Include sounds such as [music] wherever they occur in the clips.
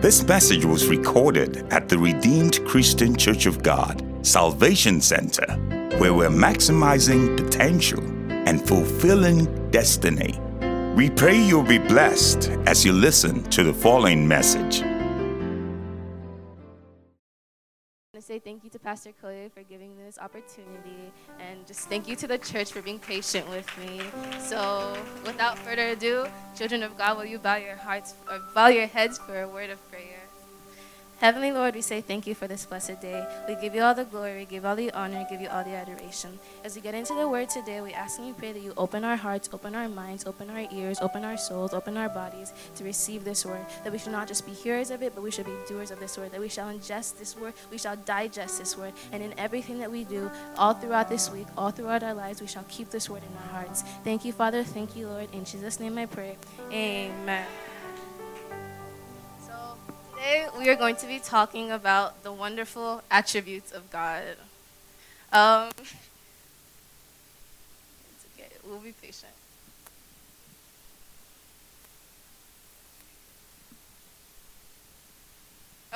This message was recorded at the Redeemed Christian Church of God Salvation Center, where we're maximizing potential and fulfilling destiny. We pray you'll be blessed as you listen to the following message. Say thank you to Pastor Chloe for giving me this opportunity, and just thank you to the church for being patient with me. So, without further ado, children of God, will you bow your hearts or bow your heads for a word of prayer? Heavenly Lord, we say thank you for this blessed day. We give you all the glory, give all the honor, give you all the adoration. As we get into the word today, we ask and we pray that you open our hearts, open our minds, open our ears, open our souls, open our bodies to receive this word. That we should not just be hearers of it, but we should be doers of this word. That we shall ingest this word, we shall digest this word. And in everything that we do, all throughout this week, all throughout our lives, we shall keep this word in our hearts. Thank you, Father. Thank you, Lord. In Jesus' name I pray. Amen. Today we are going to be talking about the wonderful attributes of God. Um, okay. We'll be patient.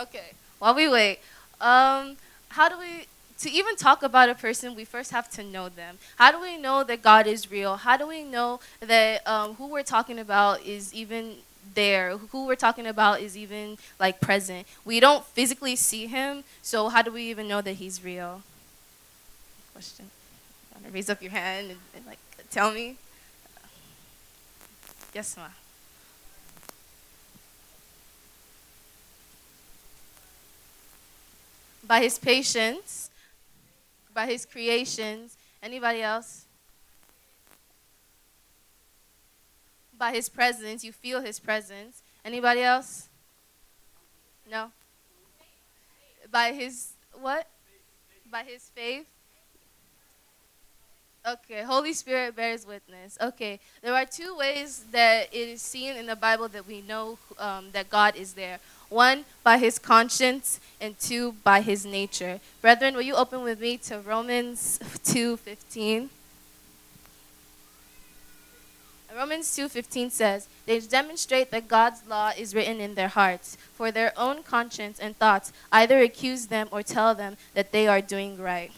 Okay. While we wait, um, how do we? To even talk about a person, we first have to know them. How do we know that God is real? How do we know that um, who we're talking about is even there. Who we're talking about is even like present. We don't physically see him so how do we even know that he's real? Question. Raise up your hand and, and like tell me? Yes ma. By his patience by his creations anybody else by his presence. You feel his presence. Anybody else? No. By his what? By his faith. Okay, Holy Spirit bears witness. Okay, there are two ways that it is seen in the Bible that we know um, that God is there. One, by his conscience, and two, by his nature. Brethren, will you open with me to Romans [laughs] 2:15? Romans 2:15 says, "They demonstrate that God's law is written in their hearts, for their own conscience and thoughts either accuse them or tell them that they are doing right."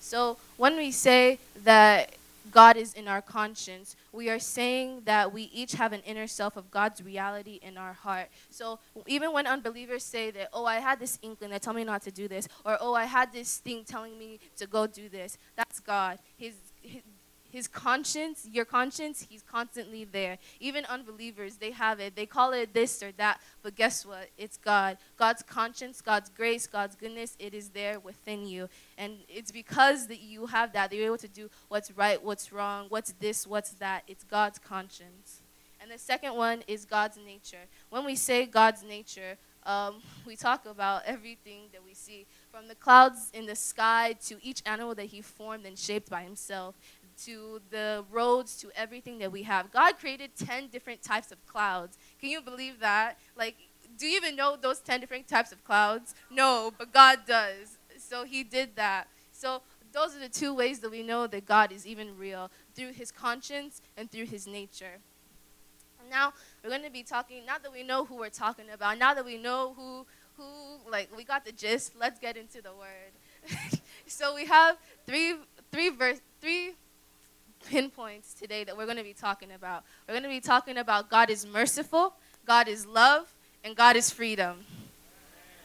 So, when we say that God is in our conscience, we are saying that we each have an inner self of God's reality in our heart. So, even when unbelievers say that, "Oh, I had this inkling that told me not to do this," or "Oh, I had this thing telling me to go do this," that's God. His, his his conscience, your conscience, he's constantly there. Even unbelievers, they have it. They call it this or that, but guess what? It's God. God's conscience, God's grace, God's goodness, it is there within you. And it's because that you have that, that you're able to do what's right, what's wrong, what's this, what's that. It's God's conscience. And the second one is God's nature. When we say God's nature, um, [laughs] we talk about everything that we see from the clouds in the sky to each animal that he formed and shaped by himself to the roads to everything that we have. God created 10 different types of clouds. Can you believe that? Like, do you even know those 10 different types of clouds? No, but God does. So He did that. So those are the two ways that we know that God is even real through His conscience and through His nature. Now we're going to be talking. Now that we know who we're talking about, now that we know who who like we got the gist, let's get into the word. [laughs] so we have three three verse three pinpoints today that we're going to be talking about. We're going to be talking about God is merciful, God is love, and God is freedom.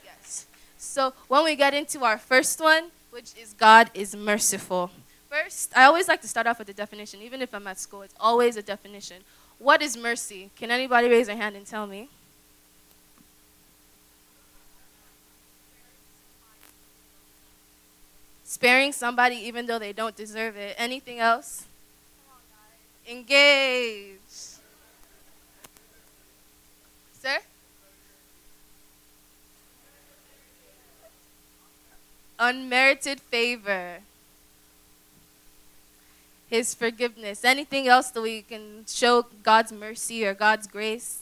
Yes. So when we get into our first one, which is God is merciful. First, I always like to start off with the definition, even if I'm at school, it's always a definition. What is mercy? Can anybody raise their hand and tell me? Sparing somebody even though they don't deserve it. Anything else? Engage. Sir? Unmerited favor. His forgiveness. Anything else that we can show God's mercy or God's grace?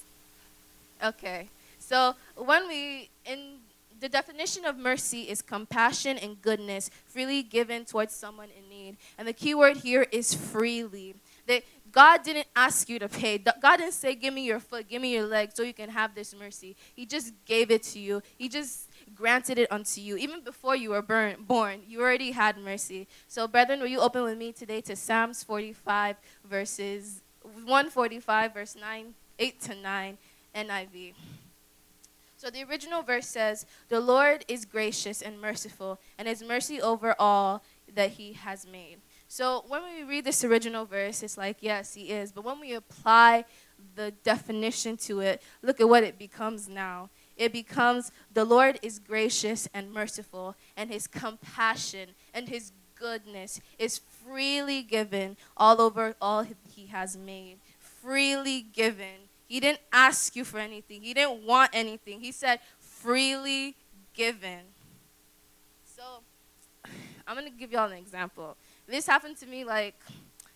Okay. So when we in the definition of mercy is compassion and goodness freely given towards someone in need. And the key word here is freely. That God didn't ask you to pay. God didn't say, Give me your foot, give me your leg so you can have this mercy. He just gave it to you. He just granted it unto you. Even before you were burn, born, you already had mercy. So, brethren, will you open with me today to Psalms 45, verses 145, verse 9, 8 to 9, NIV. So the original verse says, The Lord is gracious and merciful, and his mercy over all that he has made. So when we read this original verse, it's like, yes, he is. But when we apply the definition to it, look at what it becomes now. It becomes the Lord is gracious and merciful, and his compassion and his goodness is freely given all over all he has made. Freely given. He didn't ask you for anything, he didn't want anything. He said, freely given. So, [sighs] I'm going to give y'all an example. This happened to me like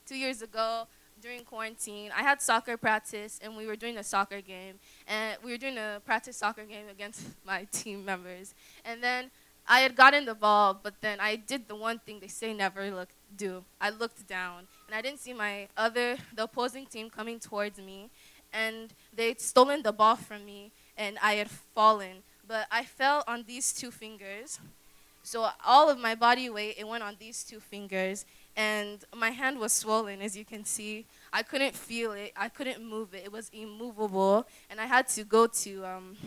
two years ago during quarantine. I had soccer practice, and we were doing a soccer game, and we were doing a practice soccer game against [laughs] my team members. And then I had gotten the ball, but then I did the one thing they say never look do. I looked down, and I didn't see my other the opposing team coming towards me, and they'd stolen the ball from me, and I had fallen. But I fell on these two fingers so all of my body weight, it went on these two fingers, and my hand was swollen, as you can see. I couldn't feel it. I couldn't move it. It was immovable, and I had to go to. Um,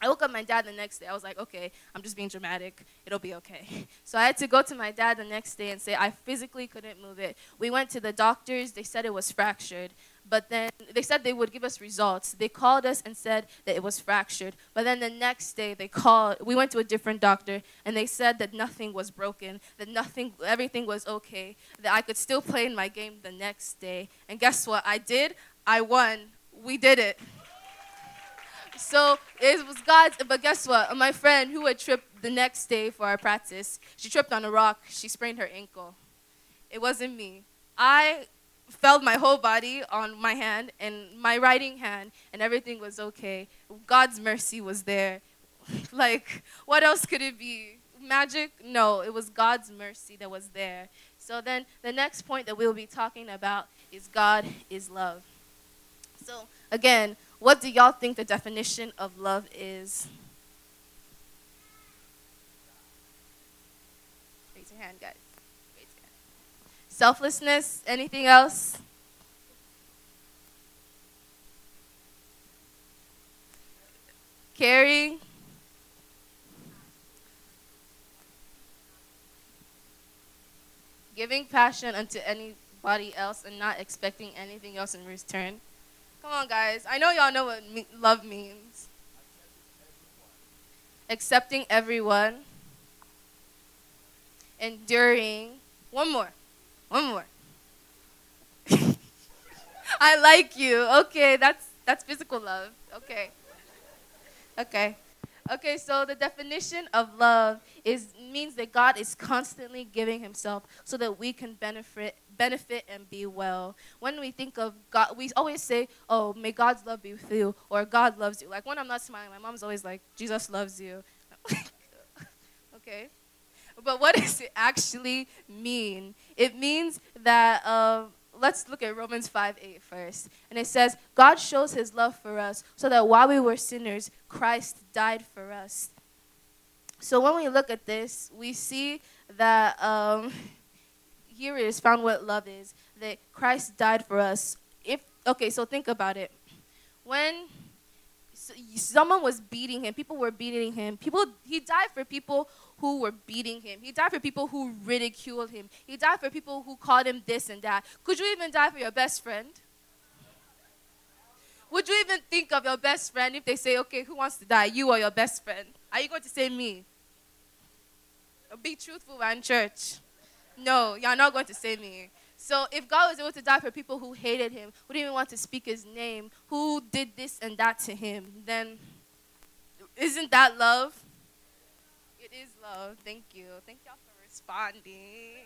I woke up my dad the next day. I was like, okay, I'm just being dramatic. It'll be okay. [laughs] So I had to go to my dad the next day and say I physically couldn't move it. We went to the doctors. They said it was fractured. But then they said they would give us results. They called us and said that it was fractured. But then the next day they called, we went to a different doctor and they said that nothing was broken, that nothing, everything was okay, that I could still play in my game the next day. And guess what? I did. I won. We did it. So it was God's, but guess what? My friend who had tripped the next day for our practice, she tripped on a rock. She sprained her ankle. It wasn't me. I felt my whole body on my hand and my writing hand, and everything was okay. God's mercy was there. [laughs] like, what else could it be? Magic? No, it was God's mercy that was there. So then the next point that we'll be talking about is God is love. So again, what do y'all think the definition of love is? Raise your hand, guys. Selflessness, anything else? Caring? Giving passion unto anybody else and not expecting anything else in return. Come on, guys. I know y'all know what me- love means. Accepting everyone. Enduring. One more. One more. [laughs] I like you. Okay, that's that's physical love. Okay. Okay. Okay, so the definition of love is means that God is constantly giving himself so that we can benefit benefit and be well. When we think of God, we always say, "Oh, may God's love be with you," or "God loves you." Like when I'm not smiling, my mom's always like, "Jesus loves you." [laughs] okay. But what does it actually mean? It means that, uh, let's look at Romans 5 8 first. And it says, God shows his love for us so that while we were sinners, Christ died for us. So when we look at this, we see that um, [laughs] here it is found what love is that Christ died for us. If okay, so think about it. When someone was beating him, people were beating him. People he died for people who were beating him. He died for people who ridiculed him. He died for people who called him this and that. Could you even die for your best friend? Would you even think of your best friend if they say, okay, who wants to die, you or your best friend? Are you going to say me? Be truthful, man, church. No, you're not going to say me. So if God was able to die for people who hated him, who didn't even want to speak his name, who did this and that to him, then isn't that love? It is love. Thank you. Thank y'all for responding.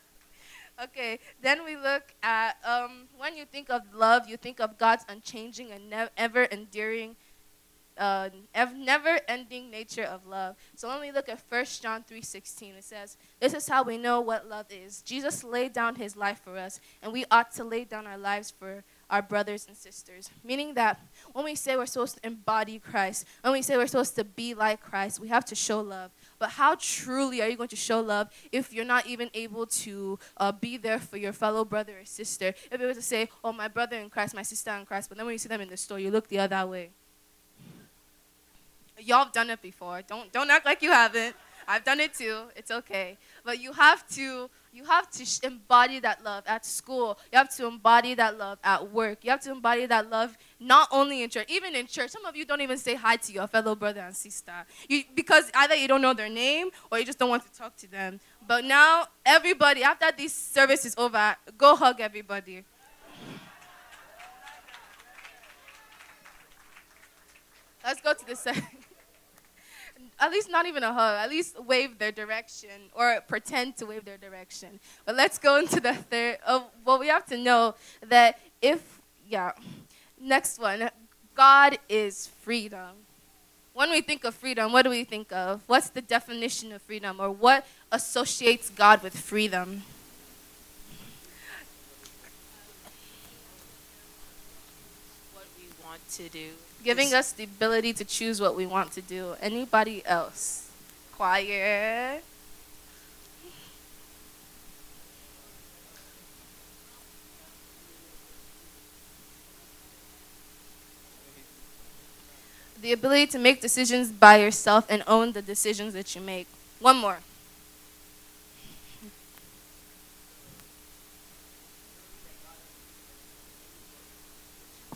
[laughs] okay, then we look at um, when you think of love, you think of God's unchanging and ever enduring uh, never-ending nature of love. So when we look at 1 John 3:16, it says, "This is how we know what love is. Jesus laid down his life for us, and we ought to lay down our lives for our brothers and sisters." Meaning that when we say we're supposed to embody Christ, when we say we're supposed to be like Christ, we have to show love. But how truly are you going to show love if you're not even able to uh, be there for your fellow brother or sister? If it was to say, "Oh, my brother in Christ, my sister in Christ," but then when you see them in the store, you look the other way. Y'all have done it before. Don't don't act like you haven't. I've done it too. It's okay. But you have to you have to embody that love at school. You have to embody that love at work. You have to embody that love not only in church, even in church. Some of you don't even say hi to your fellow brother and sister you, because either you don't know their name or you just don't want to talk to them. But now, everybody, after this service is over, go hug everybody. Let's go to the [laughs] second at least not even a hug, at least wave their direction or pretend to wave their direction. But let's go into the third. Oh, well, we have to know that if, yeah, next one, God is freedom. When we think of freedom, what do we think of? What's the definition of freedom or what associates God with freedom? What we want to do giving us the ability to choose what we want to do. Anybody else? Quiet. The ability to make decisions by yourself and own the decisions that you make. One more.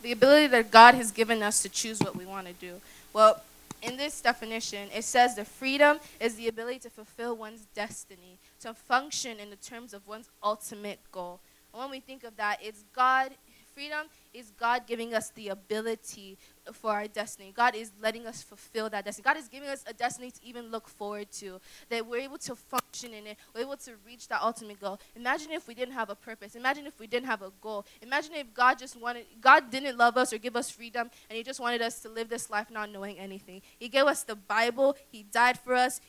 The ability that God has given us to choose what we want to do. Well, in this definition, it says the freedom is the ability to fulfill one's destiny, to function in the terms of one's ultimate goal. And when we think of that, it's God freedom is God giving us the ability for our destiny. God is letting us fulfill that destiny. God is giving us a destiny to even look forward to, that we're able to function in it, we're able to reach that ultimate goal. Imagine if we didn't have a purpose. Imagine if we didn't have a goal. Imagine if God just wanted, God didn't love us or give us freedom, and He just wanted us to live this life not knowing anything. He gave us the Bible, He died for us,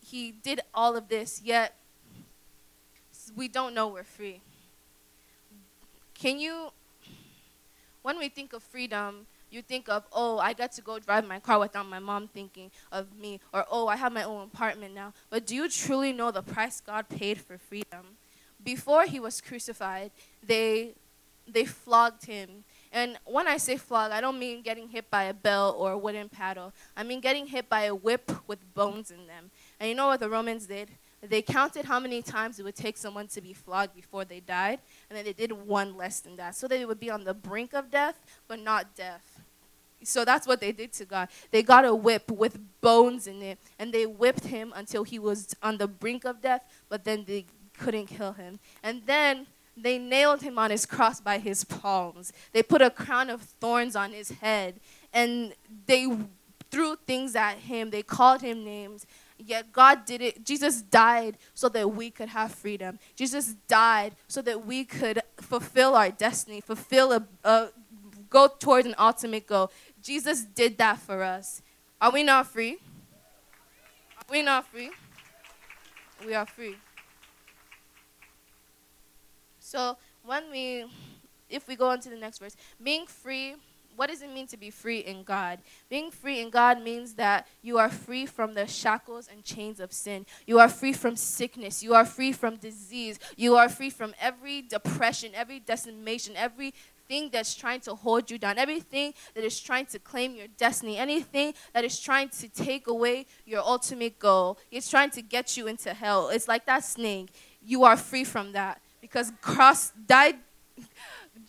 He did all of this, yet we don't know we're free. Can you when we think of freedom, you think of, oh, I get to go drive my car without my mom thinking of me, or oh, I have my own apartment now. But do you truly know the price God paid for freedom? Before he was crucified, they they flogged him. And when I say flog, I don't mean getting hit by a bell or a wooden paddle. I mean getting hit by a whip with bones in them. And you know what the Romans did? They counted how many times it would take someone to be flogged before they died, and then they did one less than that. So they would be on the brink of death, but not death. So that's what they did to God. They got a whip with bones in it, and they whipped him until he was on the brink of death, but then they couldn't kill him. And then they nailed him on his cross by his palms. They put a crown of thorns on his head, and they threw things at him. They called him names. Yet God did it. Jesus died so that we could have freedom. Jesus died so that we could fulfill our destiny, fulfill a, a go towards an ultimate goal. Jesus did that for us. Are we not free? Are we not free? We are free. So when we if we go on to the next verse, being free what does it mean to be free in God? Being free in God means that you are free from the shackles and chains of sin. You are free from sickness. You are free from disease. You are free from every depression, every decimation, everything that's trying to hold you down, everything that is trying to claim your destiny, anything that is trying to take away your ultimate goal. It's trying to get you into hell. It's like that snake. You are free from that because cross died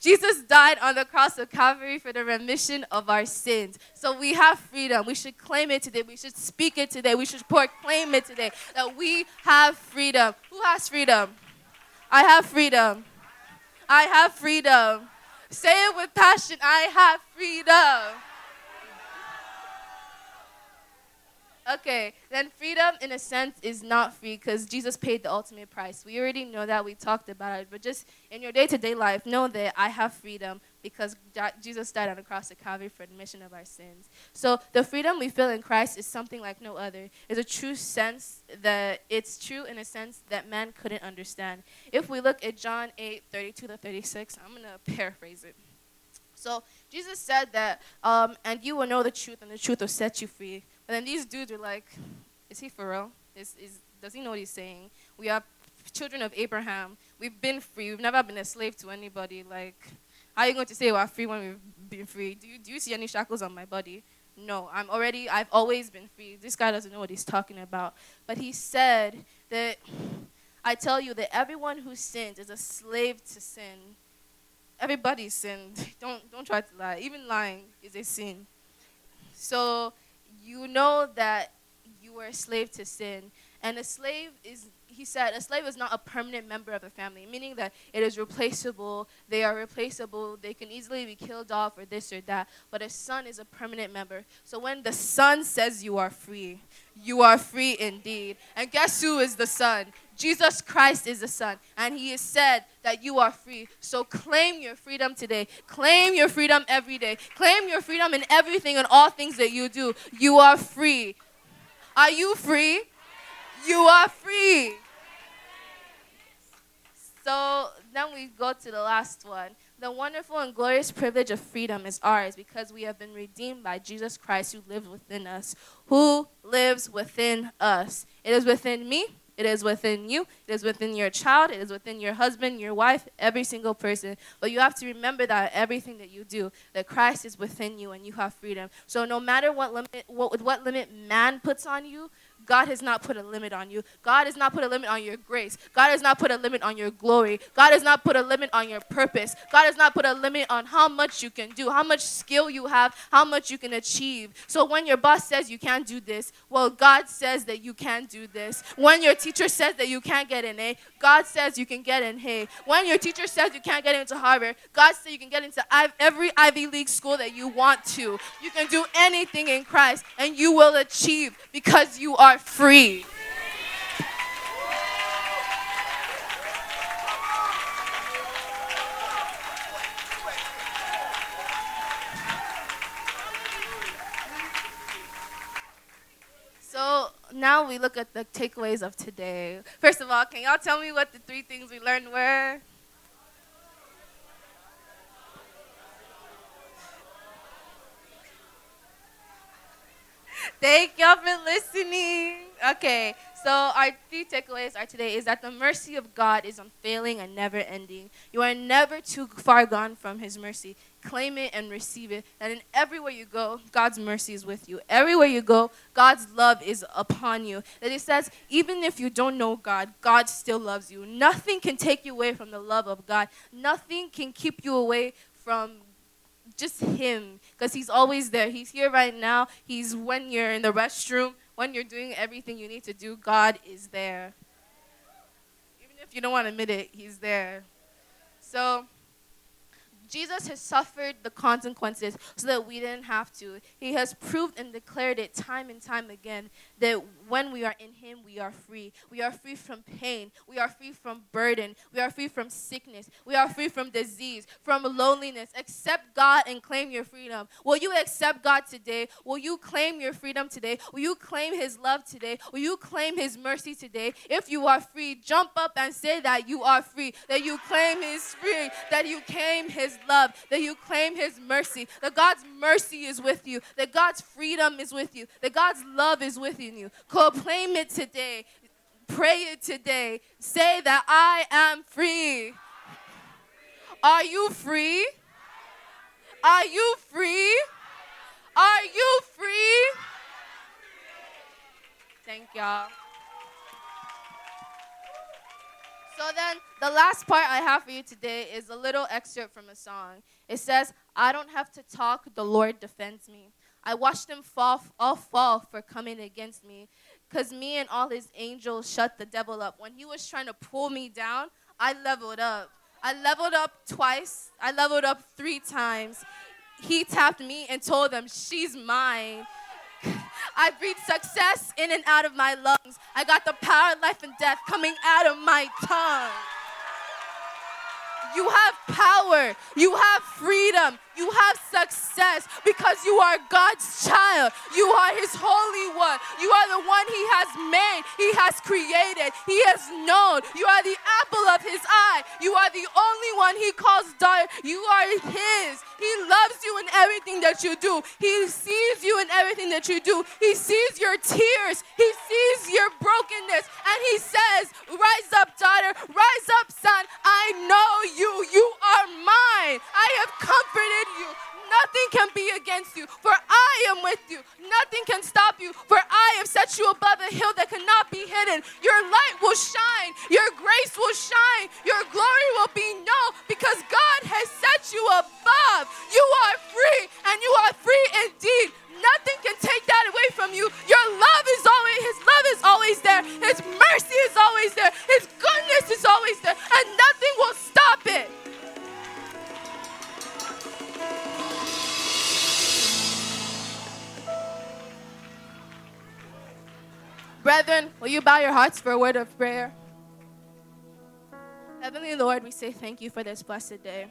Jesus died on the cross of Calvary for the remission of our sins. So we have freedom. We should claim it today. We should speak it today. We should proclaim it today that we have freedom. Who has freedom? I have freedom. I have freedom. Say it with passion. I have freedom. Okay, then freedom in a sense is not free because Jesus paid the ultimate price. We already know that, we talked about it, but just in your day to day life, know that I have freedom because Jesus died on the cross of Calvary for admission of our sins. So the freedom we feel in Christ is something like no other. It's a true sense that it's true in a sense that man couldn't understand. If we look at John 8, 32 to 36, I'm going [laughs] to paraphrase it. So Jesus said that, um, and you will know the truth, and the truth will set you free. But then these dudes were like, is he for real? Is, is, does he know what he's saying? We are children of Abraham. We've been free. We've never been a slave to anybody. Like, how are you going to say we're free when we've been free? Do you, do you see any shackles on my body? No, I'm already, I've always been free. This guy doesn't know what he's talking about. But he said that, I tell you that everyone who sins is a slave to sin. Everybody sinned. [laughs] Don't, don't try to lie. Even lying is a sin. So you know that you are a slave to sin. And a slave is, he said, a slave is not a permanent member of the family, meaning that it is replaceable. They are replaceable. They can easily be killed off or this or that. But a son is a permanent member. So when the son says you are free, you are free indeed. And guess who is the son? Jesus Christ is the Son, and He has said that you are free. So claim your freedom today. Claim your freedom every day. Claim your freedom in everything and all things that you do. You are free. Are you free? You are free. So then we go to the last one. The wonderful and glorious privilege of freedom is ours because we have been redeemed by Jesus Christ who lives within us. Who lives within us? It is within me. It is within you. It is within your child. It is within your husband, your wife, every single person. But you have to remember that everything that you do, that Christ is within you and you have freedom. So no matter what limit, what, what limit man puts on you, God has not put a limit on you. God has not put a limit on your grace. God has not put a limit on your glory. God has not put a limit on your purpose. God has not put a limit on how much you can do, how much skill you have, how much you can achieve. So when your boss says you can't do this, well, God says that you can do this. When your teacher says that you can't get an A, God says you can get in A. When your teacher says you can't get into Harvard, God says you can get into every Ivy League school that you want to. You can do anything in Christ and you will achieve because you are free. So we look at the takeaways of today. First of all, can y'all tell me what the three things we learned were? Thank y'all for listening. Okay, so our three takeaways are today is that the mercy of God is unfailing and never ending. You are never too far gone from His mercy. Claim it and receive it. That in every way you go, God's mercy is with you. Everywhere you go, God's love is upon you. That He says, even if you don't know God, God still loves you. Nothing can take you away from the love of God. Nothing can keep you away from just him because he's always there he's here right now he's when you're in the restroom when you're doing everything you need to do god is there even if you don't want to admit it he's there so jesus has suffered the consequences so that we didn't have to. He has proved and declared it time and time again that when we are in him we are free. We are free from pain. We are free from burden. We are free from sickness. We are free from disease from loneliness. Accept god and claim your freedom. Will you accept god today? Will you claim your freedom today? Will you claim his love today? Will you claim his mercy today? If you are free jump up and say that you are free that you claim his free that you claim his love that you claim his mercy that god's mercy is with you that god's freedom is with you that god's love is within you proclaim it today pray it today say that i am free. Are you free? Are you free? Are you free? Thank y'all. So then, the last part I have for you today is a little excerpt from a song. It says, I don't have to talk, the Lord defends me. I watched them fall, all fall for coming against me. Because me and all his angels shut the devil up. When he was trying to pull me down, I leveled up. I leveled up twice, I leveled up three times. He tapped me and told them, She's mine. [laughs] I breathe success in and out of my lungs. I got the power of life and death coming out of my tongue. You have power. You have freedom. You have success because you are God's child. You are His Holy One. You are the one He has made, He has created, He has known. You are the apple of His eye. You are the only one He calls daughter. You are His. He loves you in everything that you do. He sees you in everything that you do. He sees your tears. He sees your brokenness. And He says, Rise up, daughter. Rise up, son. I know you. You are mine. I have comforted you. Nothing can be against you, for I am with you. Nothing can stop you, for I have set you above a hill that cannot be hidden. Your light will shine, your grace will shine, your glory will be known, because God has set you above. You are free, and you are free indeed. Nothing can take that away from you. Your love is always, His love is always there. His mercy is always there. His goodness is always there, and nothing will will you bow your hearts for a word of prayer? Heavenly Lord, we say thank you for this blessed day.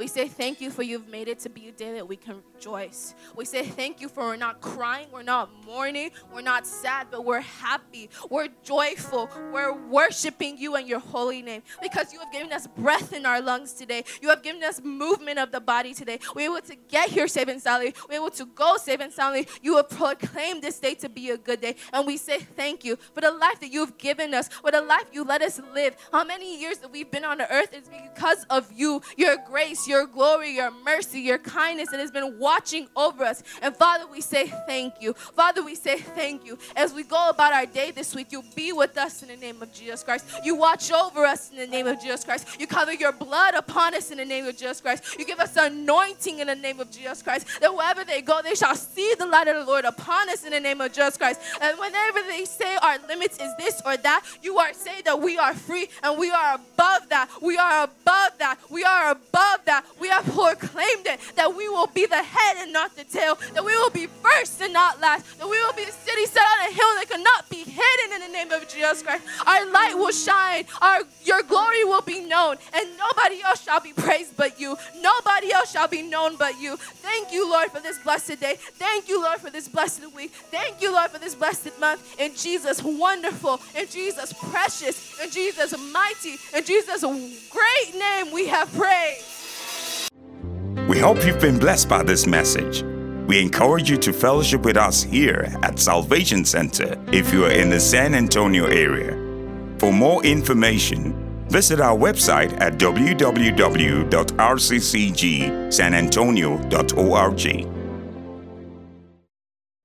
We say thank you for you've made it to be a day that we can rejoice. We say thank you for we're not crying, we're not mourning, we're not sad, but we're happy, we're joyful, we're worshiping you and your holy name because you have given us breath in our lungs today. You have given us movement of the body today. We're able to get here safe and soundly. We're able to go safe and soundly. You have proclaimed this day to be a good day. And we say thank you for the life that you've given us, for the life you let us live. How many years that we've been on the earth is because of you, your grace, your glory, your mercy, your kindness that has been watching over us. And Father, we say thank you. Father, we say thank you. As we go about our day this week, you be with us in the name of Jesus Christ. You watch over us in the name of Jesus Christ. You cover your blood upon us in the name of Jesus Christ. You give us anointing in the name of Jesus Christ. That wherever they go, they shall see the light of the Lord upon us in the name of Jesus Christ. And whenever they say our limits is this or that, you are saying that we are free and we are above that. We are above that. We are above that. We have proclaimed it that we will be the head and not the tail, that we will be first and not last, that we will be a city set on a hill that cannot be hidden in the name of Jesus Christ. Our light will shine, our your glory will be known, and nobody else shall be praised but you. Nobody else shall be known but you. Thank you, Lord, for this blessed day. Thank you, Lord, for this blessed week. Thank you, Lord, for this blessed month. In Jesus' wonderful, in Jesus' precious, in Jesus' mighty, in Jesus' great name we have prayed. We hope you've been blessed by this message. We encourage you to fellowship with us here at Salvation Center if you are in the San Antonio area. For more information, visit our website at www.rccgsanantonio.org.